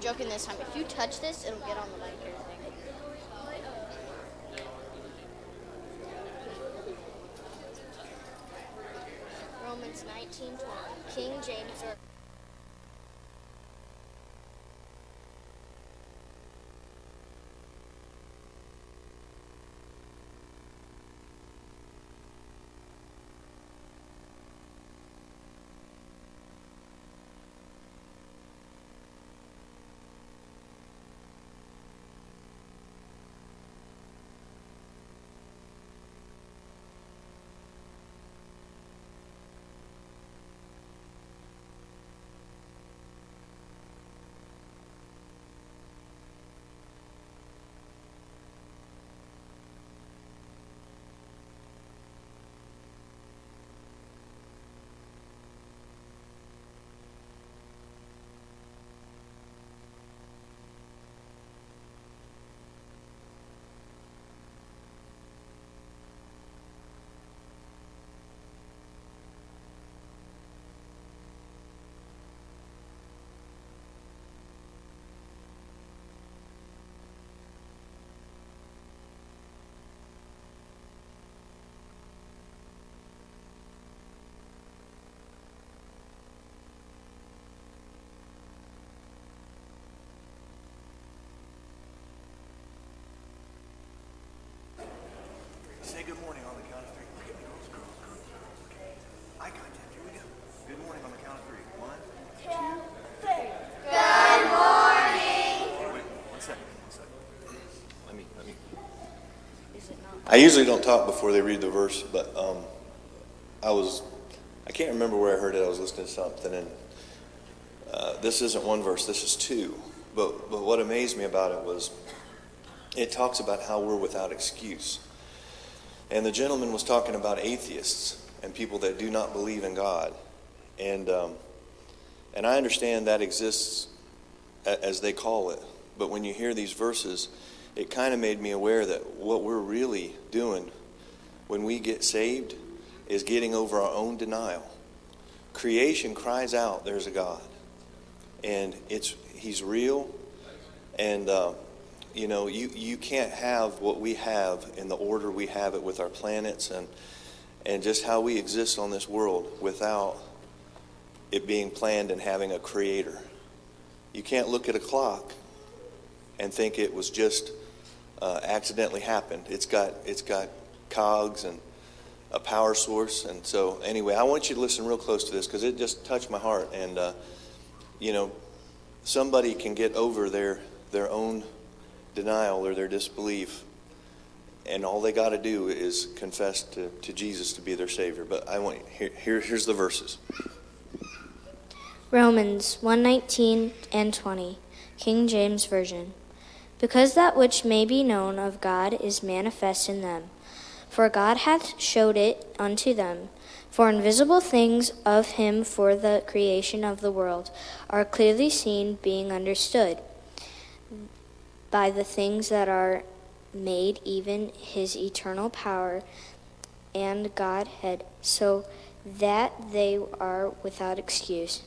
Joking this time. If you touch this, it'll get on the mic. Romans 19:20. King James good morning on the count of three. Look at me, girls, girls, girls, girls. Okay. Eye contact. Here we go. Good morning on the count of three. One, two, three. Good morning. Okay, wait, one second. One second. Let me, let me. I usually don't talk before they read the verse, but um, I was, I can't remember where I heard it. I was listening to something, and uh, this isn't one verse. This is two. But but what amazed me about it was, it talks about how we're without excuse. And the gentleman was talking about atheists and people that do not believe in God. And, um, and I understand that exists as they call it. But when you hear these verses, it kind of made me aware that what we're really doing when we get saved is getting over our own denial. Creation cries out, there's a God. And it's, he's real. And uh, you know, you, you can't have what we have in the order we have it with our planets and, and just how we exist on this world without it being planned and having a creator. You can't look at a clock and think it was just uh, accidentally happened. It's got, it's got cogs and a power source. And so, anyway, I want you to listen real close to this because it just touched my heart. And, uh, you know, somebody can get over their, their own denial or their disbelief. And all they got to do is confess to, to Jesus to be their Savior. But I want here, here here's the verses. Romans 119 and 20, King James Version. Because that which may be known of God is manifest in them, for God hath showed it unto them. For invisible things of him for the creation of the world are clearly seen, being understood by the things that are made, even his eternal power and Godhead, so that they are without excuse.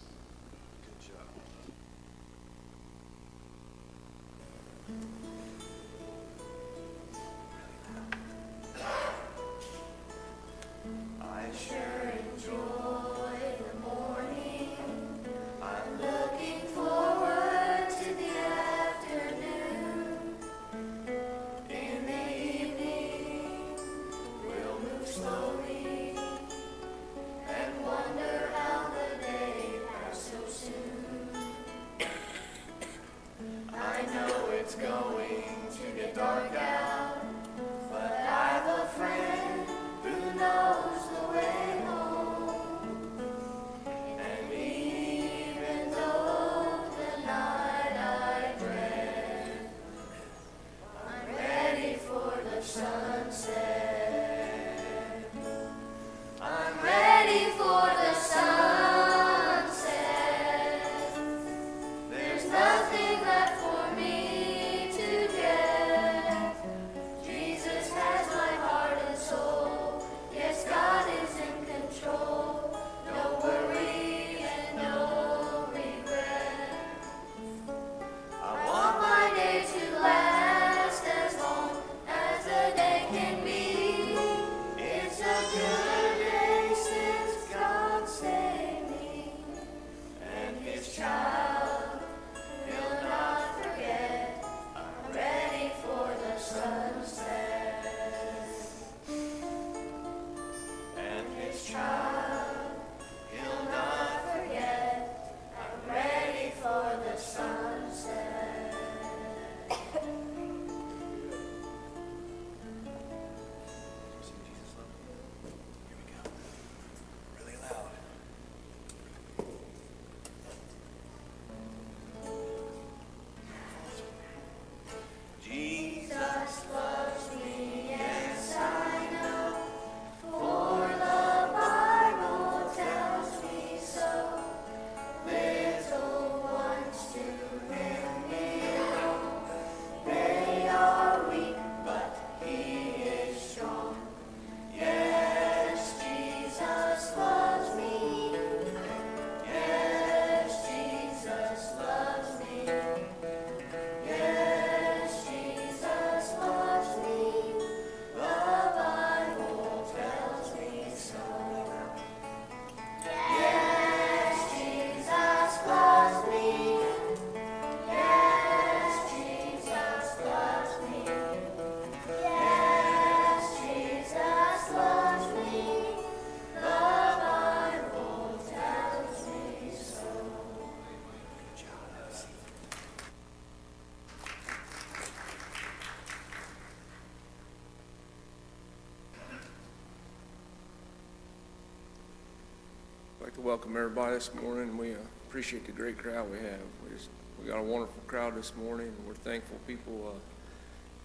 Welcome everybody this morning. We uh, appreciate the great crowd we have. We, just, we got a wonderful crowd this morning. We're thankful people uh,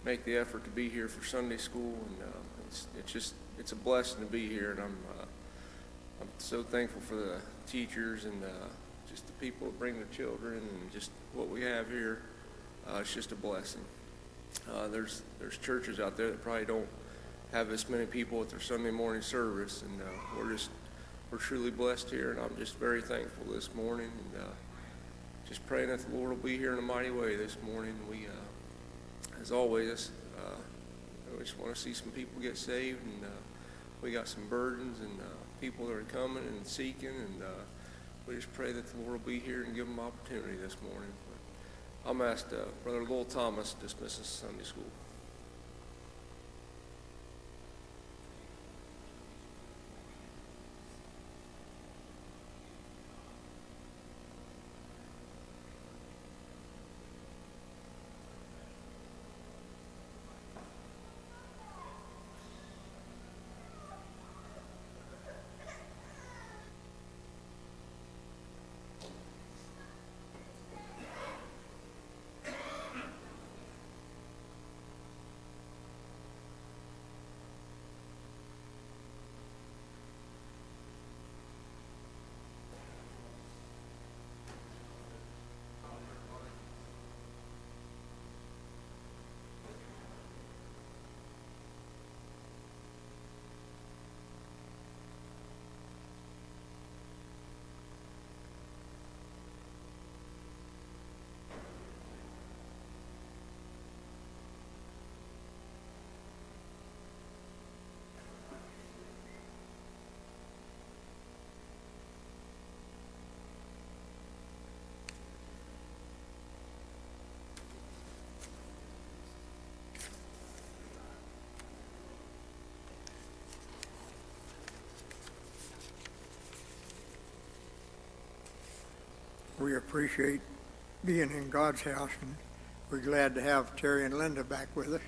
make the effort to be here for Sunday school, and uh, it's, it's just it's a blessing to be here. And I'm uh, I'm so thankful for the teachers and uh, just the people that bring their children and just what we have here. Uh, it's just a blessing. There's there's churches out there that probably don't have as many people at their Sunday morning service, and we're just we're truly blessed here, and I'm just very thankful this morning, and uh, just praying that the Lord will be here in a mighty way this morning. We, uh, as always, uh, we just want to see some people get saved, and uh, we got some burdens and uh, people that are coming and seeking, and we just pray that the Lord will be here and give them opportunity this morning. But I'm asked Brother Lowell Thomas to dismiss us Sunday school. We appreciate being in God's house, and we're glad to have Terry and Linda back with us.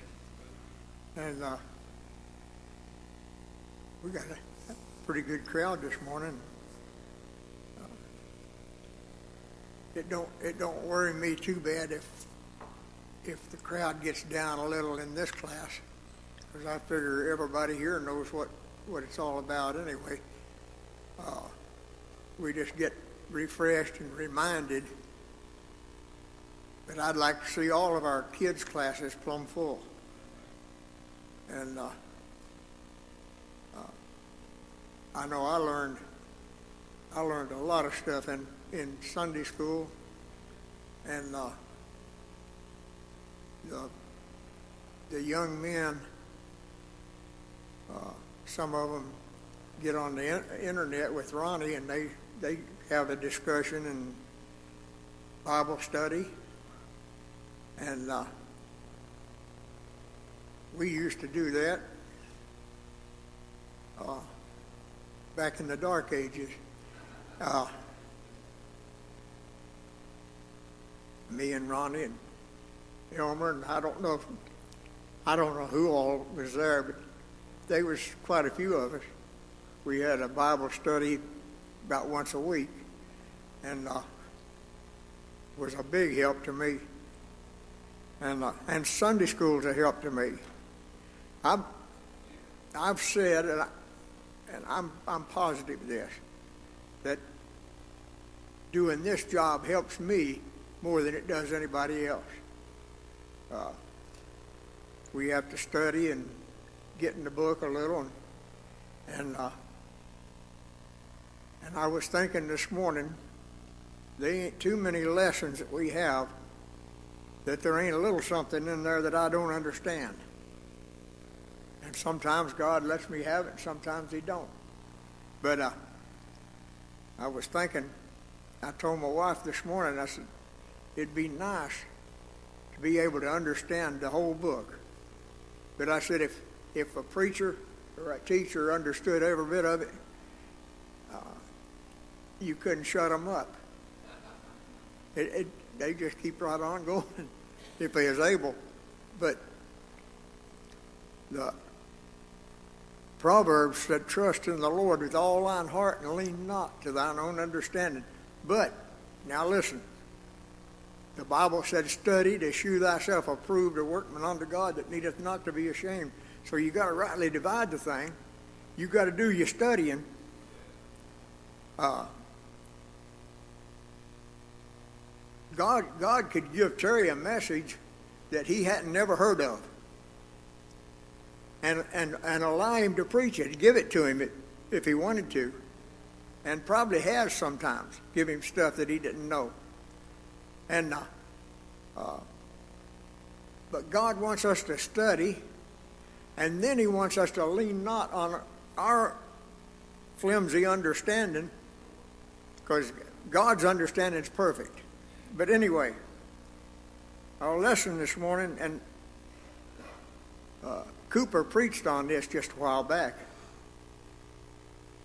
And uh, we got a pretty good crowd this morning. Uh, it don't it don't worry me too bad if if the crowd gets down a little in this class, because I figure everybody here knows what what it's all about anyway. Uh, we just get refreshed and reminded that I'd like to see all of our kids' classes plumb full. And uh, uh, I know I learned I learned a lot of stuff in, in Sunday school, and uh, the the young men, uh, some of them get on the internet with Ronnie, and they they have a discussion and Bible study. And uh, we used to do that uh, back in the dark ages. Uh, me and Ronnie and Elmer, and I don't know if, I don't know who all was there, but there was quite a few of us. We had a Bible study about once a week, and uh, was a big help to me. And uh, and Sunday school's a help to me. I've I've said, and, I, and I'm I'm positive this, that doing this job helps me more than it does anybody else. Uh, we have to study and get in the book a little, and, and uh, and I was thinking this morning, there ain't too many lessons that we have that there ain't a little something in there that I don't understand. And sometimes God lets me have it, and sometimes He don't. But uh, I was thinking, I told my wife this morning, I said, it'd be nice to be able to understand the whole book. But I said, if, if a preacher or a teacher understood every bit of it, you couldn't shut them up. It, it, they just keep right on going if they is able. But the Proverbs said, Trust in the Lord with all thine heart and lean not to thine own understanding. But, now listen, the Bible said, Study to shew thyself approved a workman unto God that needeth not to be ashamed. So you got to rightly divide the thing. You got to do your studying. Uh, God, God could give Terry a message that he hadn't never heard of and, and, and allow him to preach it, give it to him if he wanted to, and probably has sometimes, give him stuff that he didn't know. And uh, uh, but God wants us to study, and then He wants us to lean not on our flimsy understanding, because God's understanding is perfect. But anyway, our lesson this morning, and uh, Cooper preached on this just a while back,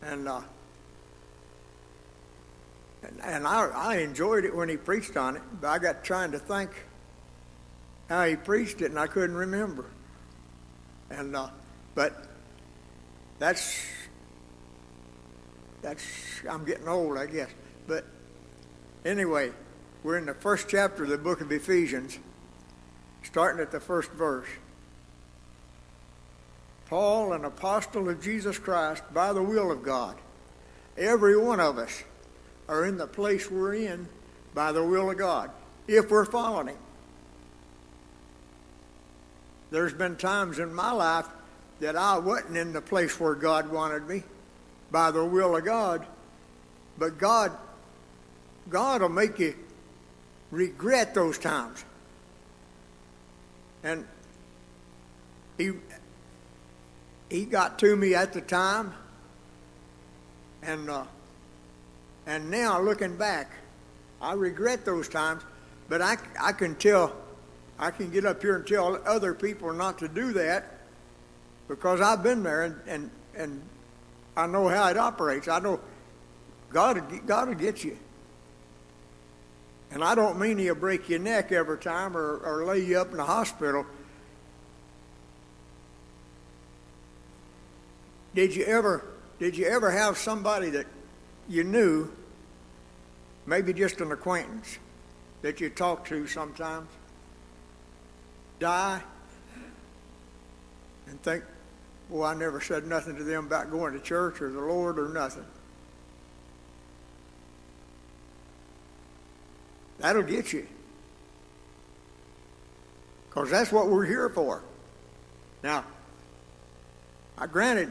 and uh, and, and I, I enjoyed it when he preached on it, but I got trying to think how he preached it, and I couldn't remember. And uh, but that's that's I'm getting old, I guess. But anyway, we're in the first chapter of the book of Ephesians, starting at the first verse. Paul, an apostle of Jesus Christ, by the will of God. Every one of us are in the place we're in by the will of God, if we're following Him. There's been times in my life that I wasn't in the place where God wanted me by the will of God, but God, God will make you regret those times. And He, he got to me at the time, and uh, and now looking back, I regret those times, but I, I can tell, I can get up here and tell other people not to do that because I've been there and, and, and I know how it operates. I know God, God will get you. And I don't mean he'll break your neck every time or, or lay you up in the hospital. Did you ever did you ever have somebody that you knew, maybe just an acquaintance that you talked to sometimes, die and think, well, I never said nothing to them about going to church or the Lord or nothing. That'll get you. Because that's what we're here for. Now, I granted,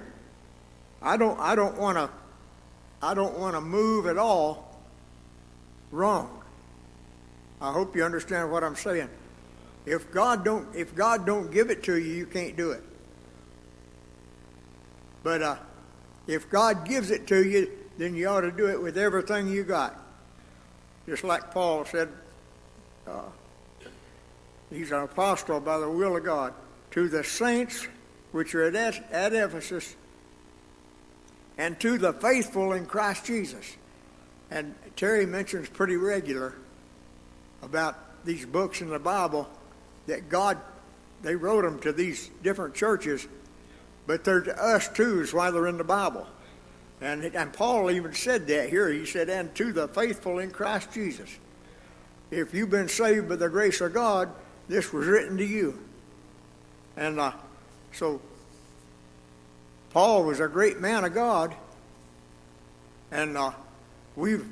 I don't I don't want to I don't want to move at all wrong. I hope you understand what I'm saying. If God don't if God don't give it to you, you can't do it. But uh, if God gives it to you, then you ought to do it with everything you got. Just like Paul said, uh, he's an apostle by the will of God to the saints which are at, at Ephesus and to the faithful in Christ Jesus. And Terry mentions pretty regular about these books in the Bible that God, they wrote them to these different churches, but they're to us too, is why they're in the Bible. And, and Paul even said that here. He said, and to the faithful in Christ Jesus. If you've been saved by the grace of God, this was written to you. And uh, so Paul was a great man of God, and uh, we've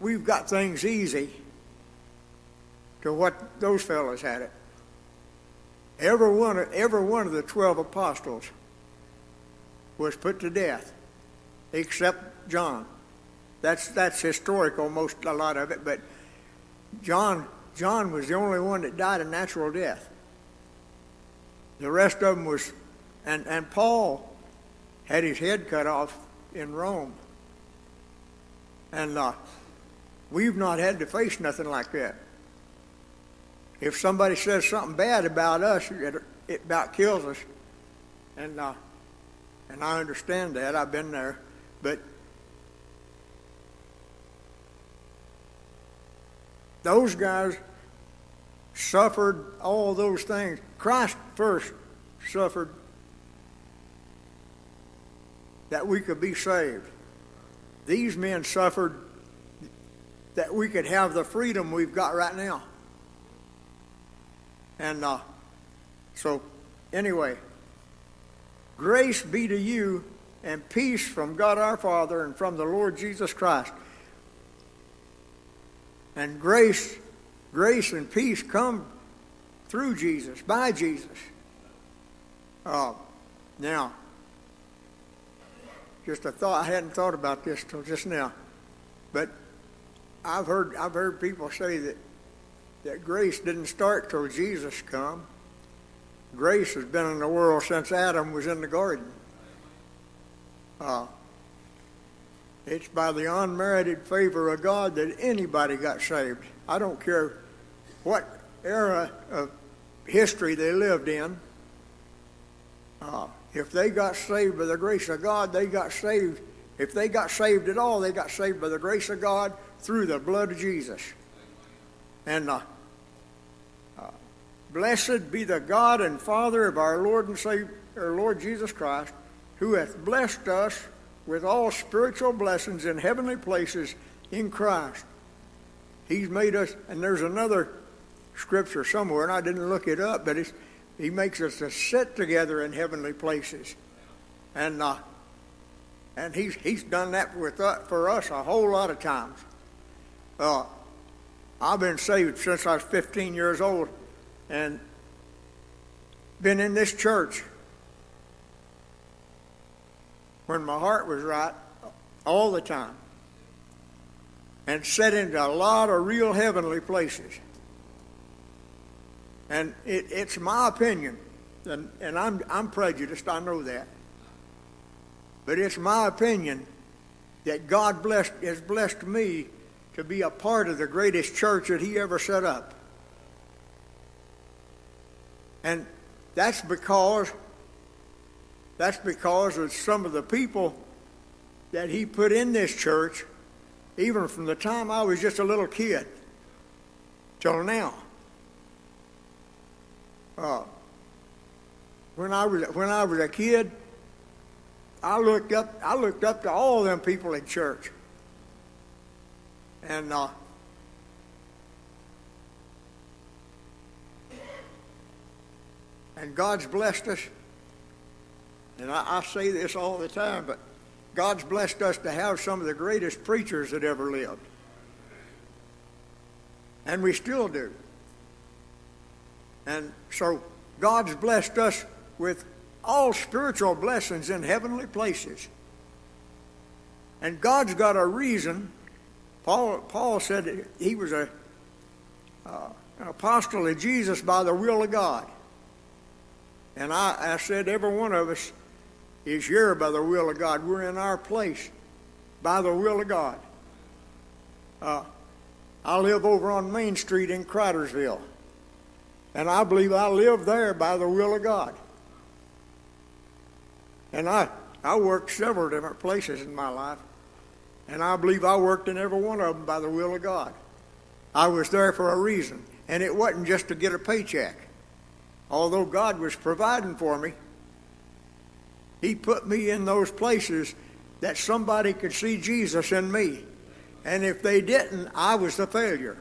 we've got things easy to what those fellows had it. Every one, of, every one of the twelve apostles was put to death, except John. That's that's historical, most a lot of it, but John John was the only one that died a natural death. The rest of them was, and and Paul had his head cut off in Rome. And uh, we've not had to face nothing like that. If somebody says something bad about us, it, it about kills us. And uh, and I understand that. I've been there, but those guys suffered all those things. Christ first suffered that we could be saved. These men suffered that we could have the freedom we've got right now. And uh, so, anyway, grace be to you and peace from God our Father and from the Lord Jesus Christ. And grace, grace and peace come through Jesus, by Jesus. Uh, now, just a thought. I hadn't thought about this till just now, but I've heard I've heard people say that that grace didn't start till Jesus come. Grace has been in the world since Adam was in the garden. Uh, it's by the unmerited favor of God that anybody got saved. I don't care what era of history they lived in. Uh, if they got saved by the grace of God, they got saved. If they got saved at all, they got saved by the grace of God through the blood of Jesus. And uh, uh, blessed be the God and Father of our Lord and Savior, our Lord Jesus Christ, who hath blessed us with all spiritual blessings in heavenly places in Christ. He's made us, and there's another scripture somewhere, and I didn't look it up, but He makes us to sit together in heavenly places, and uh, and He's He's done that with uh, for us a whole lot of times. Uh, I've been saved since I was 15 years old, and been in this church when my heart was right all the time and set into a lot of real heavenly places. And it, it's my opinion, and, and I'm, I'm prejudiced, I know that. But it's my opinion that God blessed, has blessed me to be a part of the greatest church that He ever set up. And that's because that's because of some of the people that he put in this church, even from the time I was just a little kid till now. Uh, when I was when I was a kid, I looked up I looked up to all them people in church, and uh, and God's blessed us. And I, I say this all the time, but God's blessed us to have some of the greatest preachers that ever lived, and we still do. And so God's blessed us with all spiritual blessings in heavenly places. And God's got a reason. Paul, Paul said he was a, uh, an apostle of Jesus by the will of God. And I, I said, every one of us is here by the will of God. We're in our place by the will of God. Uh, I live over on Main Street in Cridersville. And I believe I live there by the will of God. And I, I worked several different places in my life. And I believe I worked in every one of them by the will of God. I was there for a reason. And it wasn't just to get a paycheck. Although God was providing for me, He put me in those places that somebody could see Jesus in me. And if they didn't, I was the failure.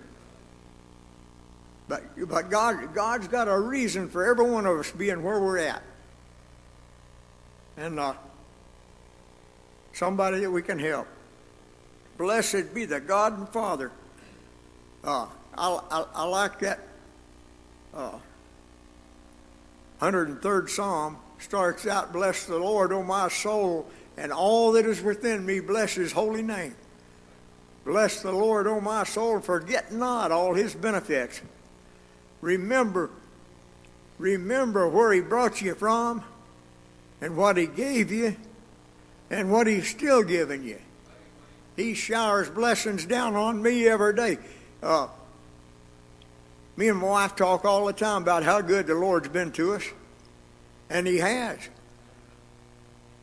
But, but God, God's got a reason for every one of us being where we're at. And uh, somebody that we can help. Blessed be the God and Father. Uh, I, I, I, like that uh, 103rd Psalm. Starts out, Bless the Lord, O my soul, and all that is within me, bless his holy name. Bless the Lord, O my soul, forget not all his benefits remember remember where he brought you from and what he gave you and what he's still giving you. He showers blessings down on me every day. Uh, me and my wife talk all the time about how good the Lord's been to us, and He has.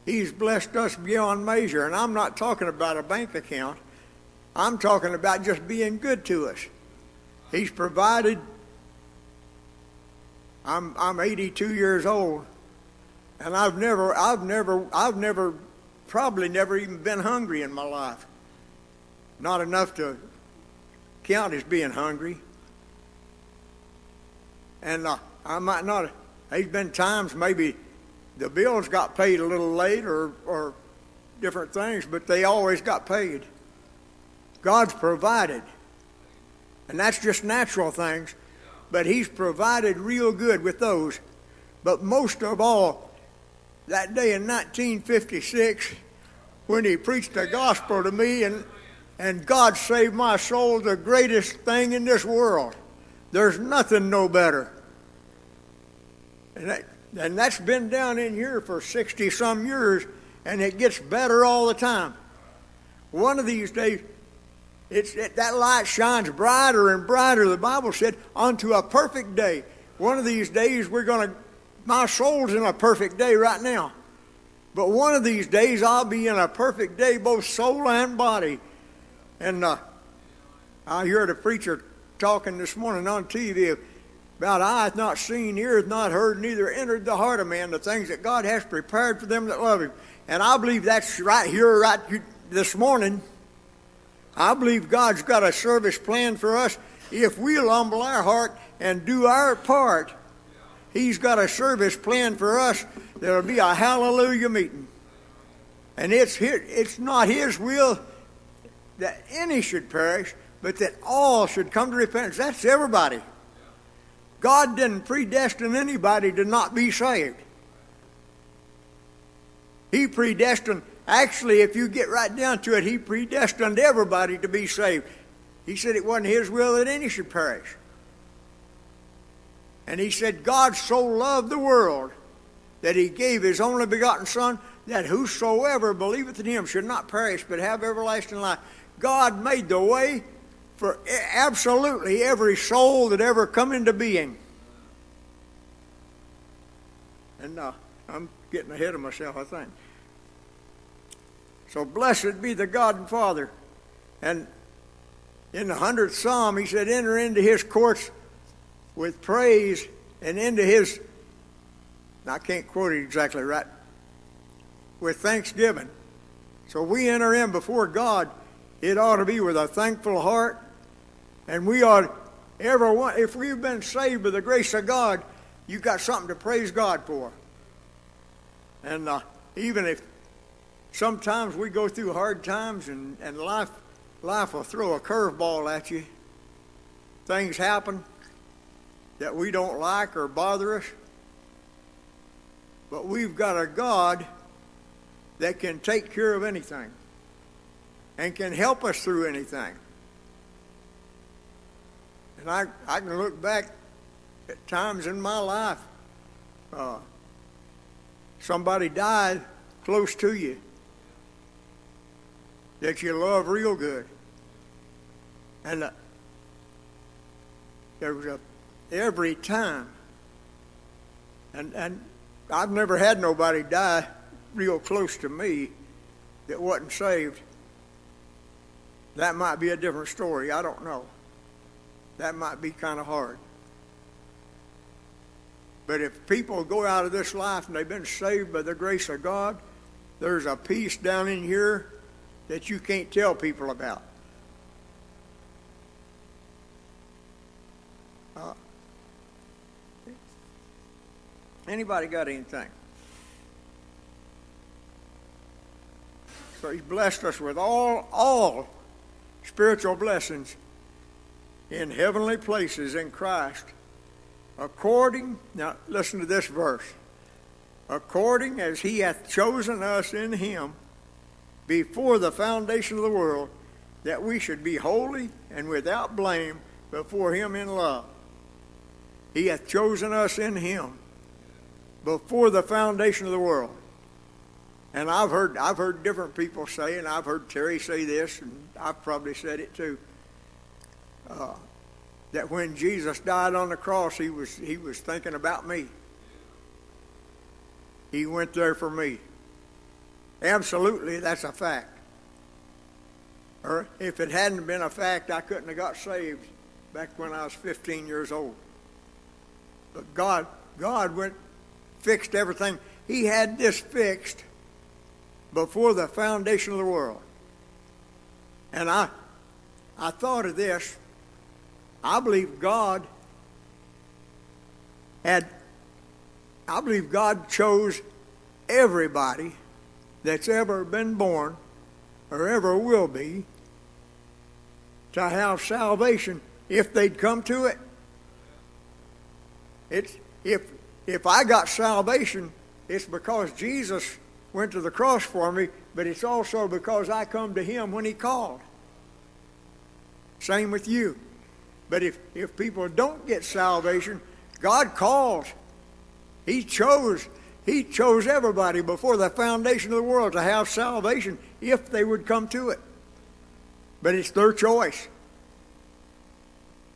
He's blessed us beyond measure, and I'm not talking about a bank account. I'm talking about just being good to us. He's provided I'm I'm 82 years old, and I've never I've never I've never probably never even been hungry in my life. Not enough to count as being hungry. And uh, I might not, there's been times maybe the bills got paid a little late or, or different things, but they always got paid. God's provided. And that's just natural things. But He's provided real good with those. But most of all, that day in 1956, when He preached the gospel to me and, and God saved my soul, the greatest thing in this world. There's nothing no better. And, that, and that's been down in here for 60 some years, and it gets better all the time. One of these days, it's, it, that light shines brighter and brighter, the Bible said, unto a perfect day. One of these days, we're going to, my soul's in a perfect day right now. But one of these days, I'll be in a perfect day, both soul and body. And uh, I heard a preacher talking this morning on TV about eye hath not seen, ear hath not heard, neither entered the heart of man the things that God has prepared for them that love Him. And I believe that's right here, right this morning. I believe God's got a service plan for us. If we'll humble our heart and do our part, He's got a service plan for us There'll be a hallelujah meeting. And it's, his, it's not His will that any should perish, but that all should come to repentance. That's everybody. God didn't predestine anybody to not be saved. He predestined, actually, if you get right down to it, He predestined everybody to be saved. He said it wasn't His will that any should perish. And He said, God so loved the world that He gave His only begotten Son, that whosoever believeth in Him should not perish but have everlasting life. God made the way for absolutely every soul that ever come into being. And uh, I'm getting ahead of myself, I think. So blessed be the God and Father. And in the 100th Psalm, he said, Enter into his courts with praise and into his, I can't quote it exactly right, with thanksgiving. So we enter in before God, it ought to be with a thankful heart and we ought, everyone, if we've been saved by the grace of God, you got something to praise God for. And uh, even if sometimes we go through hard times and, and life, life will throw a curveball at you, things happen that we don't like or bother us. But we've got a God that can take care of anything and can help us through anything. And I, I can look back at times in my life. Uh, somebody died close to you that you love real good. And uh, there was a every time. And and I've never had nobody die real close to me that wasn't saved. That might be a different story. I don't know that might be kind of hard. But if people go out of this life and they've been saved by the grace of God, there's a peace down in here that you can't tell people about. Uh, anybody got anything? So he's blessed us with all all spiritual blessings in heavenly places in Christ, according, now listen to this verse, according as he hath chosen us in him before the foundation of the world, that we should be holy and without blame before him in love. He hath chosen us in him before the foundation of the world. And I've heard I've heard different people say, and I've heard Terry say this, and I've probably said it too uh, that when Jesus died on the cross, he was, he was thinking about me. He went there for me. Absolutely, that's a fact. Or if it hadn't been a fact, I couldn't have got saved back when I was 15 years old. But God, God went, fixed everything. He had this fixed before the foundation of the world. And I, I thought of this. I believe God had, I believe God chose everybody that's ever been born or ever will be to have salvation if they'd come to it. It's, if, if I got salvation, it's because Jesus went to the cross for me, but it's also because I come to Him when He called. Same with you. But if, if people don't get salvation, God calls. He chose. He chose everybody before the foundation of the world to have salvation if they would come to it. But it's their choice.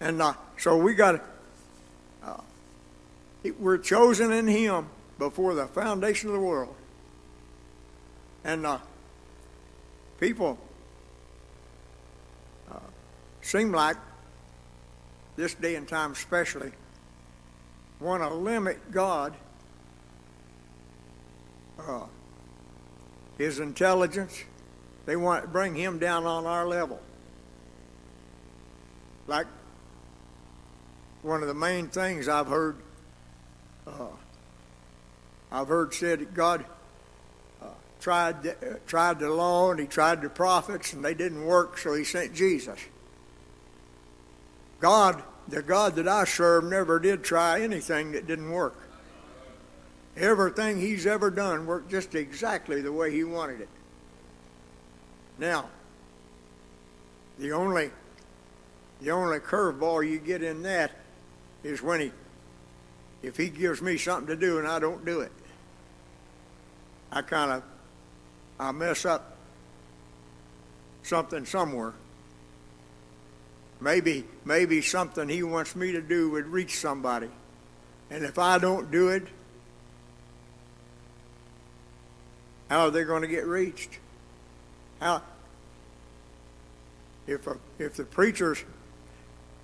And uh, so we got uh, we're chosen in Him before the foundation of the world. And uh, people uh, seem like, this day and time especially, want to limit God, uh, His intelligence. They want to bring Him down on our level. Like one of the main things I've heard, uh, I've heard said that God uh, tried the, uh, tried the law and He tried the prophets and they didn't work, so He sent Jesus. God, the God that I serve, never did try anything that didn't work. Everything He's ever done worked just exactly the way He wanted it. Now, the only the only curveball you get in that is when he, if he gives me something to do and I don't do it, I kind of, I mess up something somewhere. Maybe, maybe something he wants me to do would reach somebody. And if I don't do it, how are they going to get reached? How, if, a, if the preacher's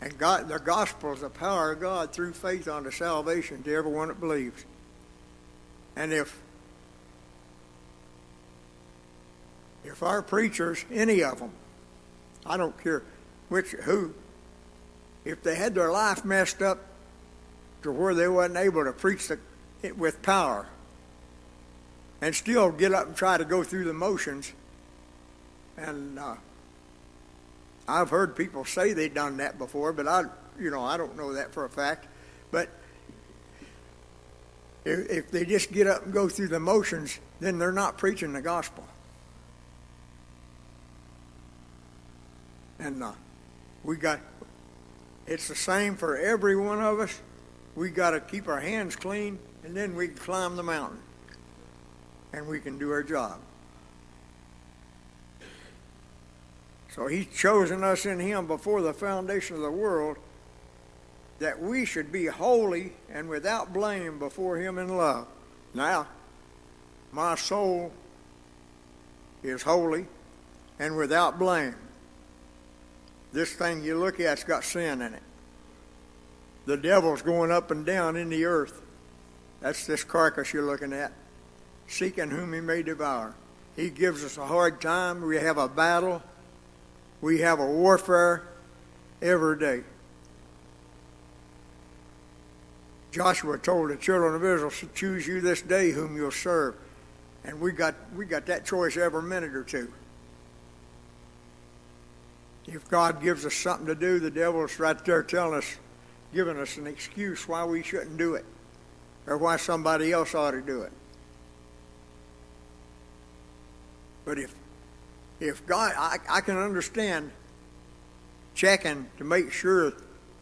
and God, the gospel is the power of God through faith unto salvation to everyone that believes. And if if our preachers, any of them, I don't care which who, if they had their life messed up to where they wasn't able to preach the, it with power, and still get up and try to go through the motions, and uh, I've heard people say they've done that before, but I, you know, I don't know that for a fact. But if, if they just get up and go through the motions, then they're not preaching the gospel. And uh, we got, it's the same for every one of us. We got to keep our hands clean, and then we can climb the mountain, and we can do our job. So he's chosen us in him before the foundation of the world that we should be holy and without blame before him in love. Now, my soul is holy and without blame. This thing you look at's got sin in it. The devil's going up and down in the earth. That's this carcass you're looking at, seeking whom he may devour. He gives us a hard time. We have a battle we have a warfare every day. Joshua told the children of Israel, choose you this day whom you'll serve. And we got, we got that choice every minute or two. If God gives us something to do, the devil's right there telling us, giving us an excuse why we shouldn't do it or why somebody else ought to do it. But if if God, I, I can understand checking to make sure,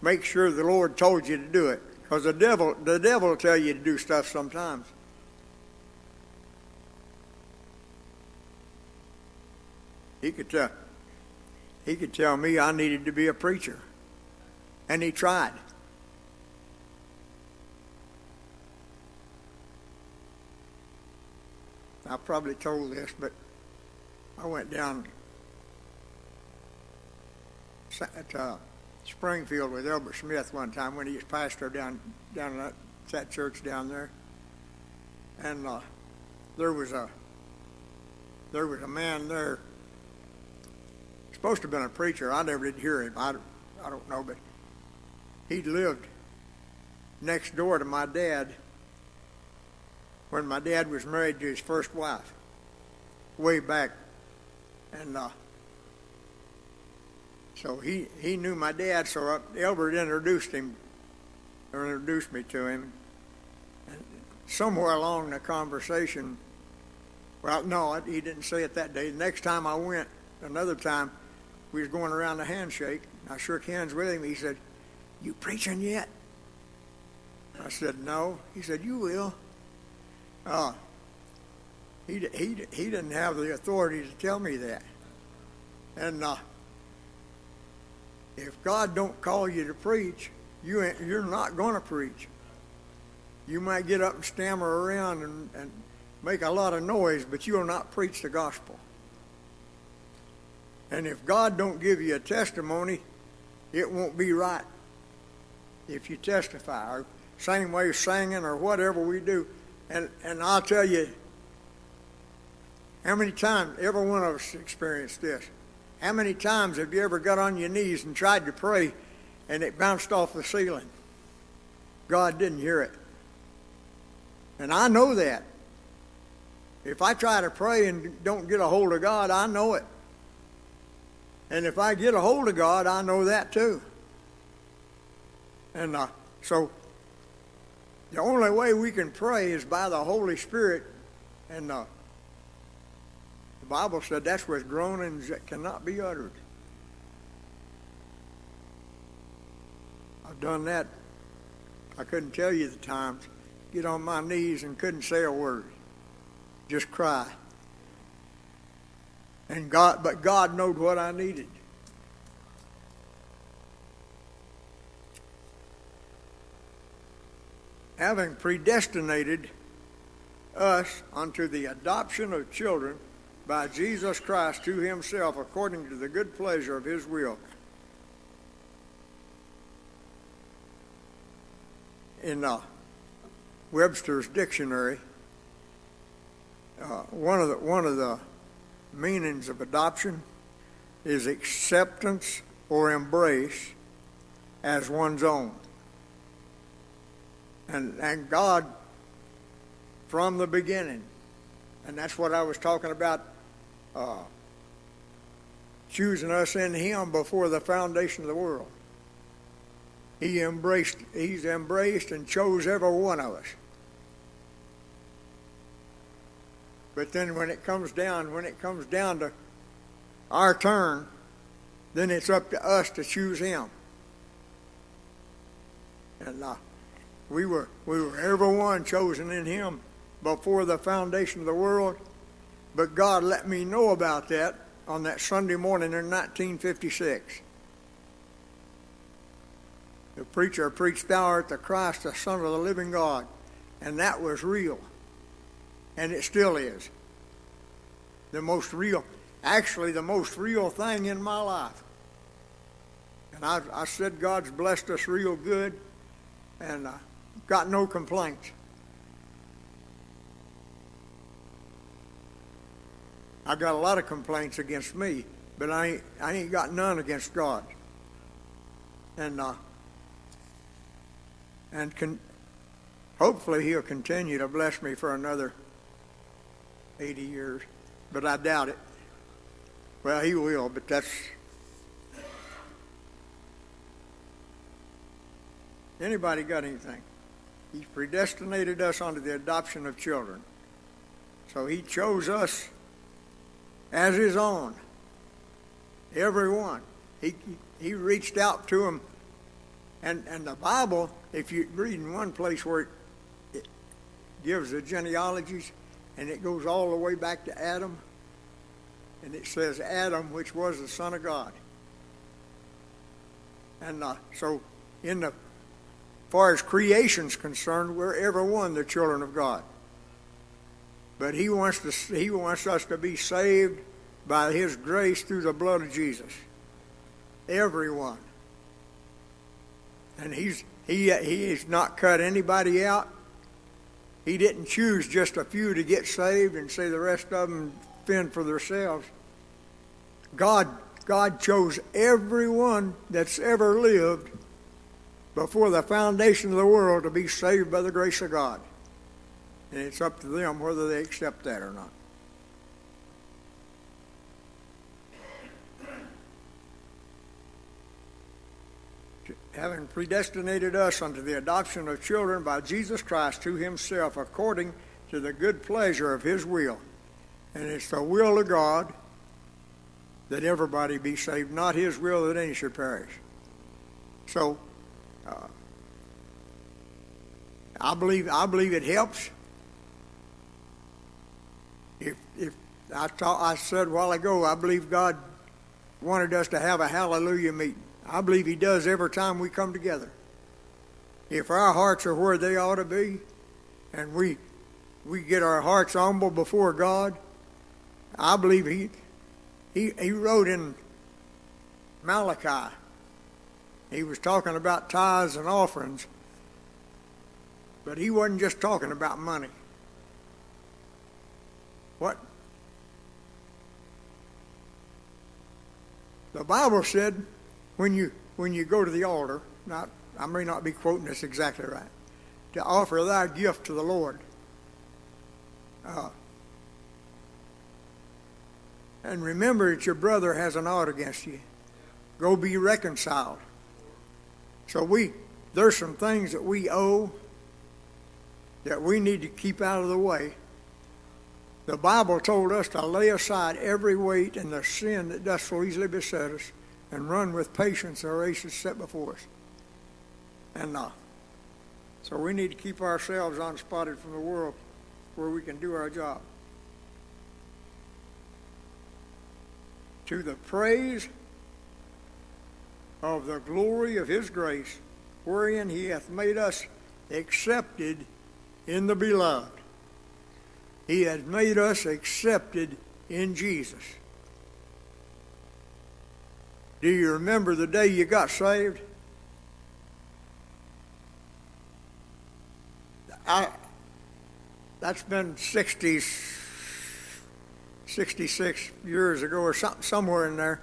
make sure the Lord told you to do it, because the devil, the devil will tell you to do stuff sometimes. He could tell, he could tell me I needed to be a preacher, and he tried. I probably told this, but I went down at uh, Springfield with Elbert Smith one time when he was pastor down down that, that church down there, and uh, there was a there was a man there, supposed to have been a preacher. I never did hear him. I, I don't know, but he lived next door to my dad when my dad was married to his first wife, way back. And uh, so he, he knew my dad, so Elbert introduced him, or introduced me to him. And somewhere along the conversation, well, no, he didn't say it that day. The next time I went, another time, we was going around the handshake. I shook hands with him. He said, "You preaching yet?" I said, "No." He said, "You will." Uh, he he he didn't have the authority to tell me that, and uh, if God don't call you to preach, you ain't, you're not going to preach. You might get up and stammer around and, and make a lot of noise, but you will not preach the gospel. And if God don't give you a testimony, it won't be right if you testify or same way singing or whatever we do. And and I'll tell you how many times every one of us experienced this. How many times have you ever got on your knees and tried to pray and it bounced off the ceiling? God didn't hear it. And I know that. If I try to pray and don't get a hold of God, I know it. And if I get a hold of God, I know that too. And uh, so the only way we can pray is by the Holy Spirit. And uh, the Bible said that's with groanings that cannot be uttered. I've done that. I couldn't tell you the times. Get on my knees and couldn't say a word just cry. And God, but God knowed what I needed. Having predestinated us unto the adoption of children by Jesus Christ to himself according to the good pleasure of his will. In uh, Webster's dictionary, uh, one of the one of the meanings of adoption is acceptance or embrace as one's own. And and God from the beginning, and that's what I was talking about, uh, choosing us in Him before the foundation of the world. He embraced, He's embraced and chose every one of us. But then when it comes down, when it comes down to our turn, then it's up to us to choose him. And uh, we were we were everyone chosen in him before the foundation of the world. But God let me know about that on that Sunday morning in 1956. The preacher preached, Thou art the Christ, the Son of the living God. And that was real and it still is. The most real, actually, the most real thing in my life. And I, I said God's blessed us real good, and uh, got no complaints. I got a lot of complaints against me, but I ain't, I ain't got none against God. And uh, and hopefully He'll continue to bless me for another 80 years, but I doubt it. Well, he will, but that's. Anybody got anything? He's predestinated us unto the adoption of children. So he chose us as his own. Everyone. He, he reached out to them. And, and the Bible, if you read in one place where it, it gives the genealogies, and it goes all the way back to Adam. And it says Adam, which was the Son of God. And uh, so, in the far as creation's concerned, we're every one the children of God. But He wants to, He wants us to be saved by His grace through the blood of Jesus. Everyone. And He's He He has not cut anybody out. He didn't choose just a few to get saved and say the rest of them fend for themselves. God, God chose everyone that's ever lived before the foundation of the world to be saved by the grace of God. And it's up to them whether they accept that or not. Having predestinated us unto the adoption of children by Jesus Christ to himself according to the good pleasure of his will. And it's the will of God that everybody be saved, not his will that any should perish. So, uh, I believe I believe it helps. If if I thought I said a while ago, I believe God wanted us to have a hallelujah meeting. I believe He does every time we come together. If our hearts are where they ought to be, and we we get our hearts humble before God, I believe He He, he wrote in Malachi. He was talking about tithes and offerings, but he wasn't just talking about money. What? The Bible said when you when you go to the altar, not I may not be quoting this exactly right, to offer thy gift to the Lord. Uh, and remember that your brother has an ought against you. Go be reconciled. So we there's some things that we owe that we need to keep out of the way. The Bible told us to lay aside every weight and the sin that does so easily beset us and run with patience our race is set before us. And uh, so we need to keep ourselves unspotted from the world where we can do our job. To the praise of the glory of his grace, wherein he hath made us accepted in the beloved. He has made us accepted in Jesus. Do you remember the day you got saved? I, that's been 60, 66 years ago or something, somewhere in there.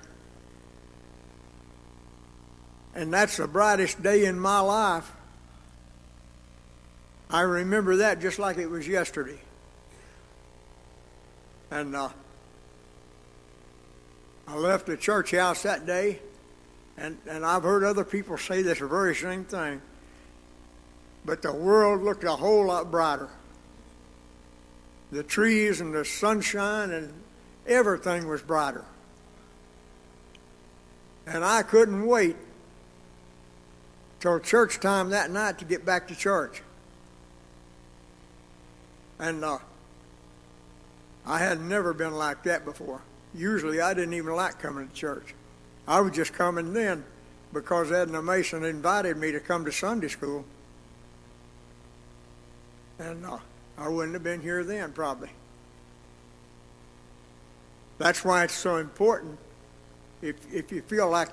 And that's the brightest day in my life. I remember that just like it was yesterday. And uh, I left the church house that day, and, and I've heard other people say this very same thing. But the world looked a whole lot brighter. The trees and the sunshine and everything was brighter. And I couldn't wait till church time that night to get back to church. And uh, I had never been like that before usually I didn't even like coming to church. I was just coming then because Edna Mason invited me to come to Sunday school. And uh, I wouldn't have been here then, probably. That's why it's so important. If, if you feel like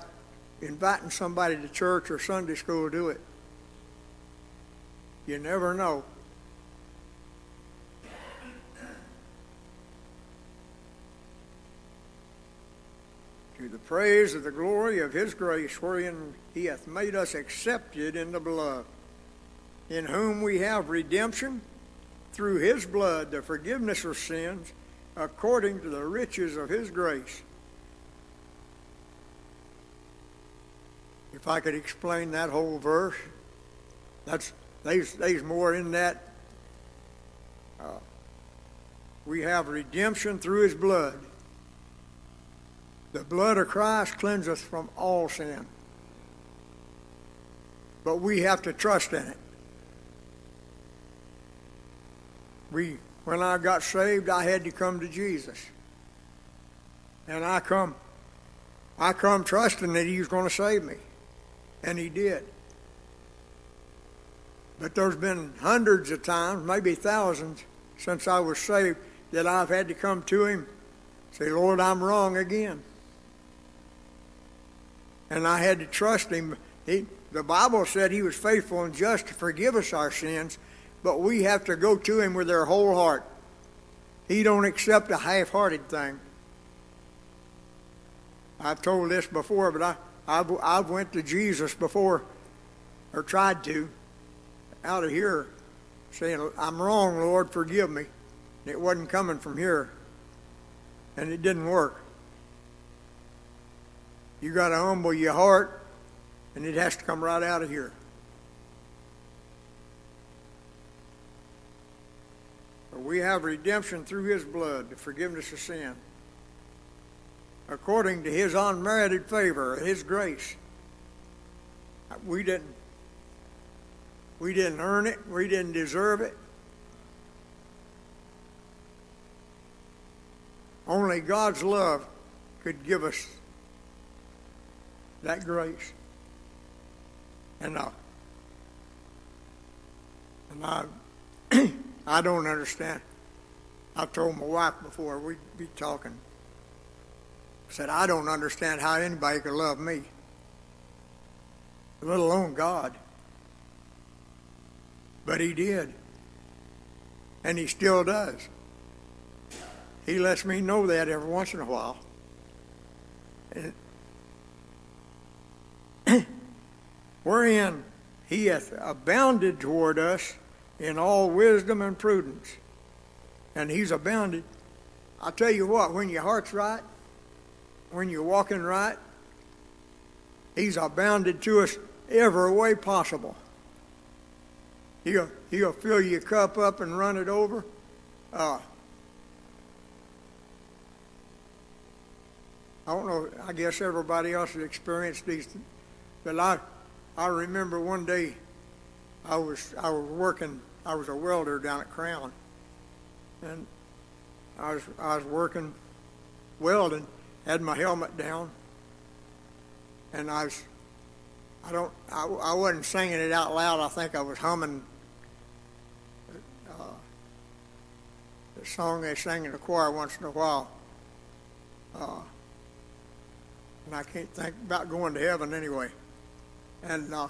inviting somebody to church or Sunday school, do it. You never know. To the praise of the glory of his grace, wherein he hath made us accepted in the beloved, in whom we have redemption through his blood, the forgiveness of sins, according to the riches of his grace. If I could explain that whole verse, that's there's, there's more in that. Uh, we have redemption through his blood the blood of Christ cleanses from all sin. But we have to trust in it. We, when I got saved, I had to come to Jesus. And I come, I come trusting that He was going to save me. And He did. But there's been hundreds of times, maybe thousands, since I was saved, that I've had to come to Him, say, Lord, I'm wrong again and I had to trust him. He, the Bible said he was faithful and just to forgive us our sins, but we have to go to him with our whole heart. He don't accept a half-hearted thing. I've told this before, but I, I've, I've went to Jesus before, or tried to, out of here, saying, I'm wrong, Lord, forgive me. It wasn't coming from here. And it didn't work. You got to humble your heart, and it has to come right out of here. We have redemption through his blood, the forgiveness of sin, according to his unmerited favor, his grace. We didn't we didn't earn it, we didn't deserve it. Only God's love could give us that grace. And, uh, and I, I don't understand. I've told my wife before we'd be talking. I said, I don't understand how anybody could love me, let alone God. But He did. And He still does. He lets me know that every once in a while. And wherein He hath abounded toward us in all wisdom and prudence. And He's abounded. I tell you what, when your heart's right, when you're walking right, He's abounded to us every way possible. He'll, he'll fill your cup up and run it over. Uh, I don't know, I guess everybody else has experienced these, but I, I remember one day I was, I was working, I was a welder down at Crown, and I was, I was working welding, had my helmet down, and I was, I don't, I, I wasn't singing it out loud. I think I was humming the song they sang in the choir once in a while. Uh, and I can't think about going to heaven anyway. And uh,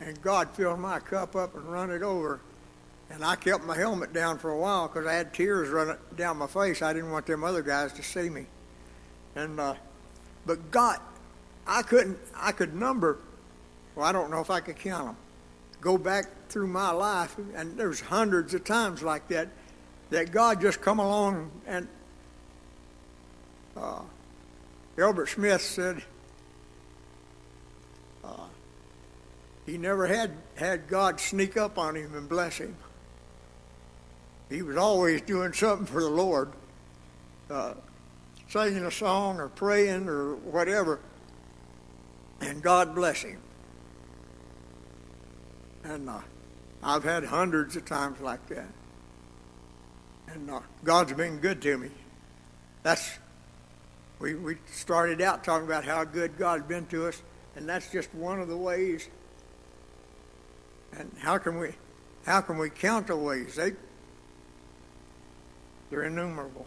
and God filled my cup up and run it over. And I kept my helmet down for a while because I had tears running down my face. I didn't want them other guys to see me. And uh, but God, I couldn't. I could number. Well, I don't know if I could count them. Go back through my life, and there's hundreds of times like that that God just come along and uh, Albert Smith said he never had had God sneak up on him and bless him. He was always doing something for the Lord, uh, singing a song or praying or whatever, and God bless him. And uh, I've had hundreds of times like that. And uh, God's been good to me. That's we we started out talking about how good God's been to us, and that's just one of the ways. And how can we how can we count the ways? They they're innumerable.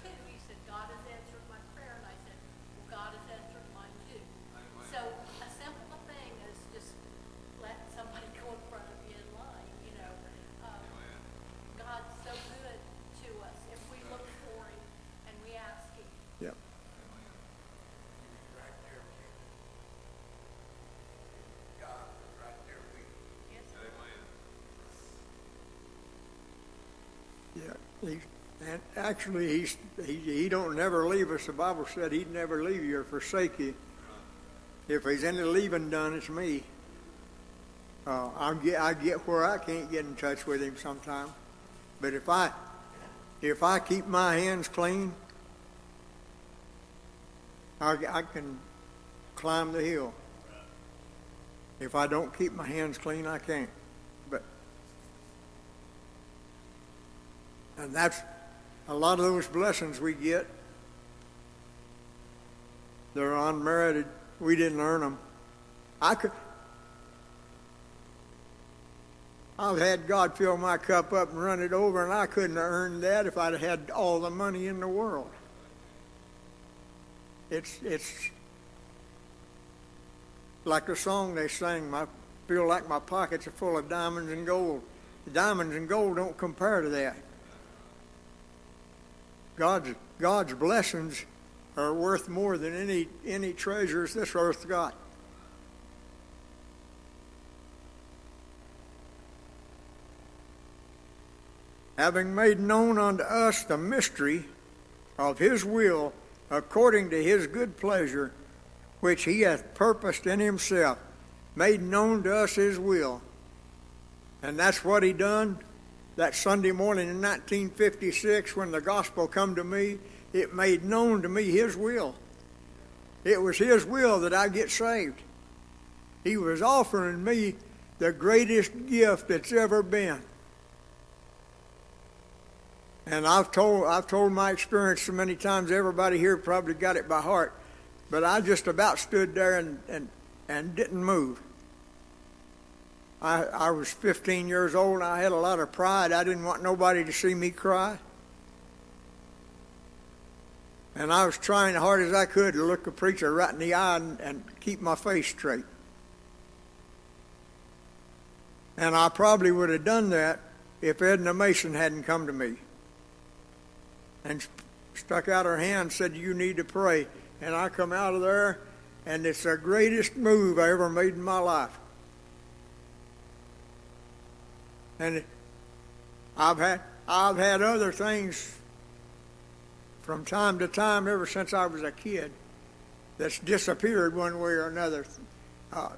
He, and actually, he's, he, he don't never leave us. The Bible said he'd never leave you or forsake you. If there's any leaving done, it's me. Uh, I get I get where I can't get in touch with him sometimes, but if I if I keep my hands clean, I, I can climb the hill. If I don't keep my hands clean, I can't. But and that's a lot of those blessings we get. They're unmerited. We didn't earn them. I could. I've had God fill my cup up and run it over, and I couldn't have earned that if I'd had all the money in the world. It's it's like the song they sang. I feel like my pockets are full of diamonds and gold. The diamonds and gold don't compare to that. God's God's blessings are worth more than any any treasures this earth got. having made known unto us the mystery of his will according to his good pleasure, which he hath purposed in himself, made known to us his will. And that's what he done that Sunday morning in 1956 when the gospel come to me. It made known to me his will. It was his will that I get saved. He was offering me the greatest gift that's ever been. And I've told I've told my experience so many times. Everybody here probably got it by heart, but I just about stood there and and, and didn't move. I I was 15 years old. and I had a lot of pride. I didn't want nobody to see me cry. And I was trying as hard as I could to look a preacher right in the eye and, and keep my face straight. And I probably would have done that if Edna Mason hadn't come to me and stuck out her hand and said, You need to pray. And I come out of there, and it's the greatest move I ever made in my life. And I've had I've had other things from time to time ever since I was a kid that's disappeared one way or another. Uh,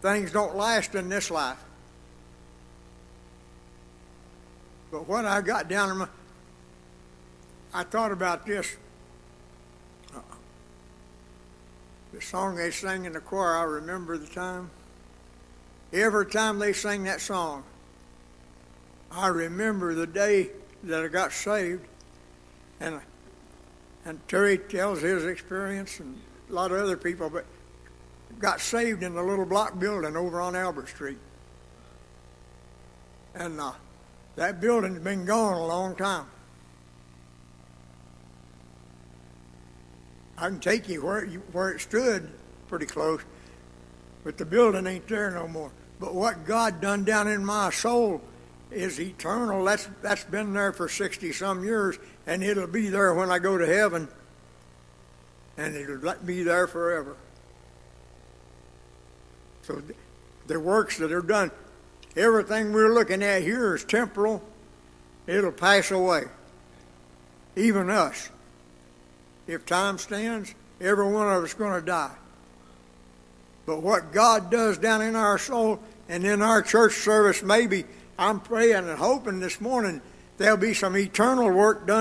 things don't last in this life. But what I got down in my I thought about this. The song they sang in the choir, I remember the time. Every time they sang that song, I remember the day that I got saved. And, and Terry tells his experience and a lot of other people, but got saved in the little block building over on Albert Street. And uh, that building's been gone a long time. I can take you where, you, where it stood pretty close, but the building ain't there no more. But what God done down in my soul is eternal. That's that's been there for sixty some years, and it'll be there when I go to heaven, and it'll let me there forever. So the works that are done, everything we're looking at here is temporal. It'll pass away. Even us. If time stands, every one of us going to die. But what God does down in our soul and in our church service, maybe I'm praying and hoping this morning there'll be some eternal work done.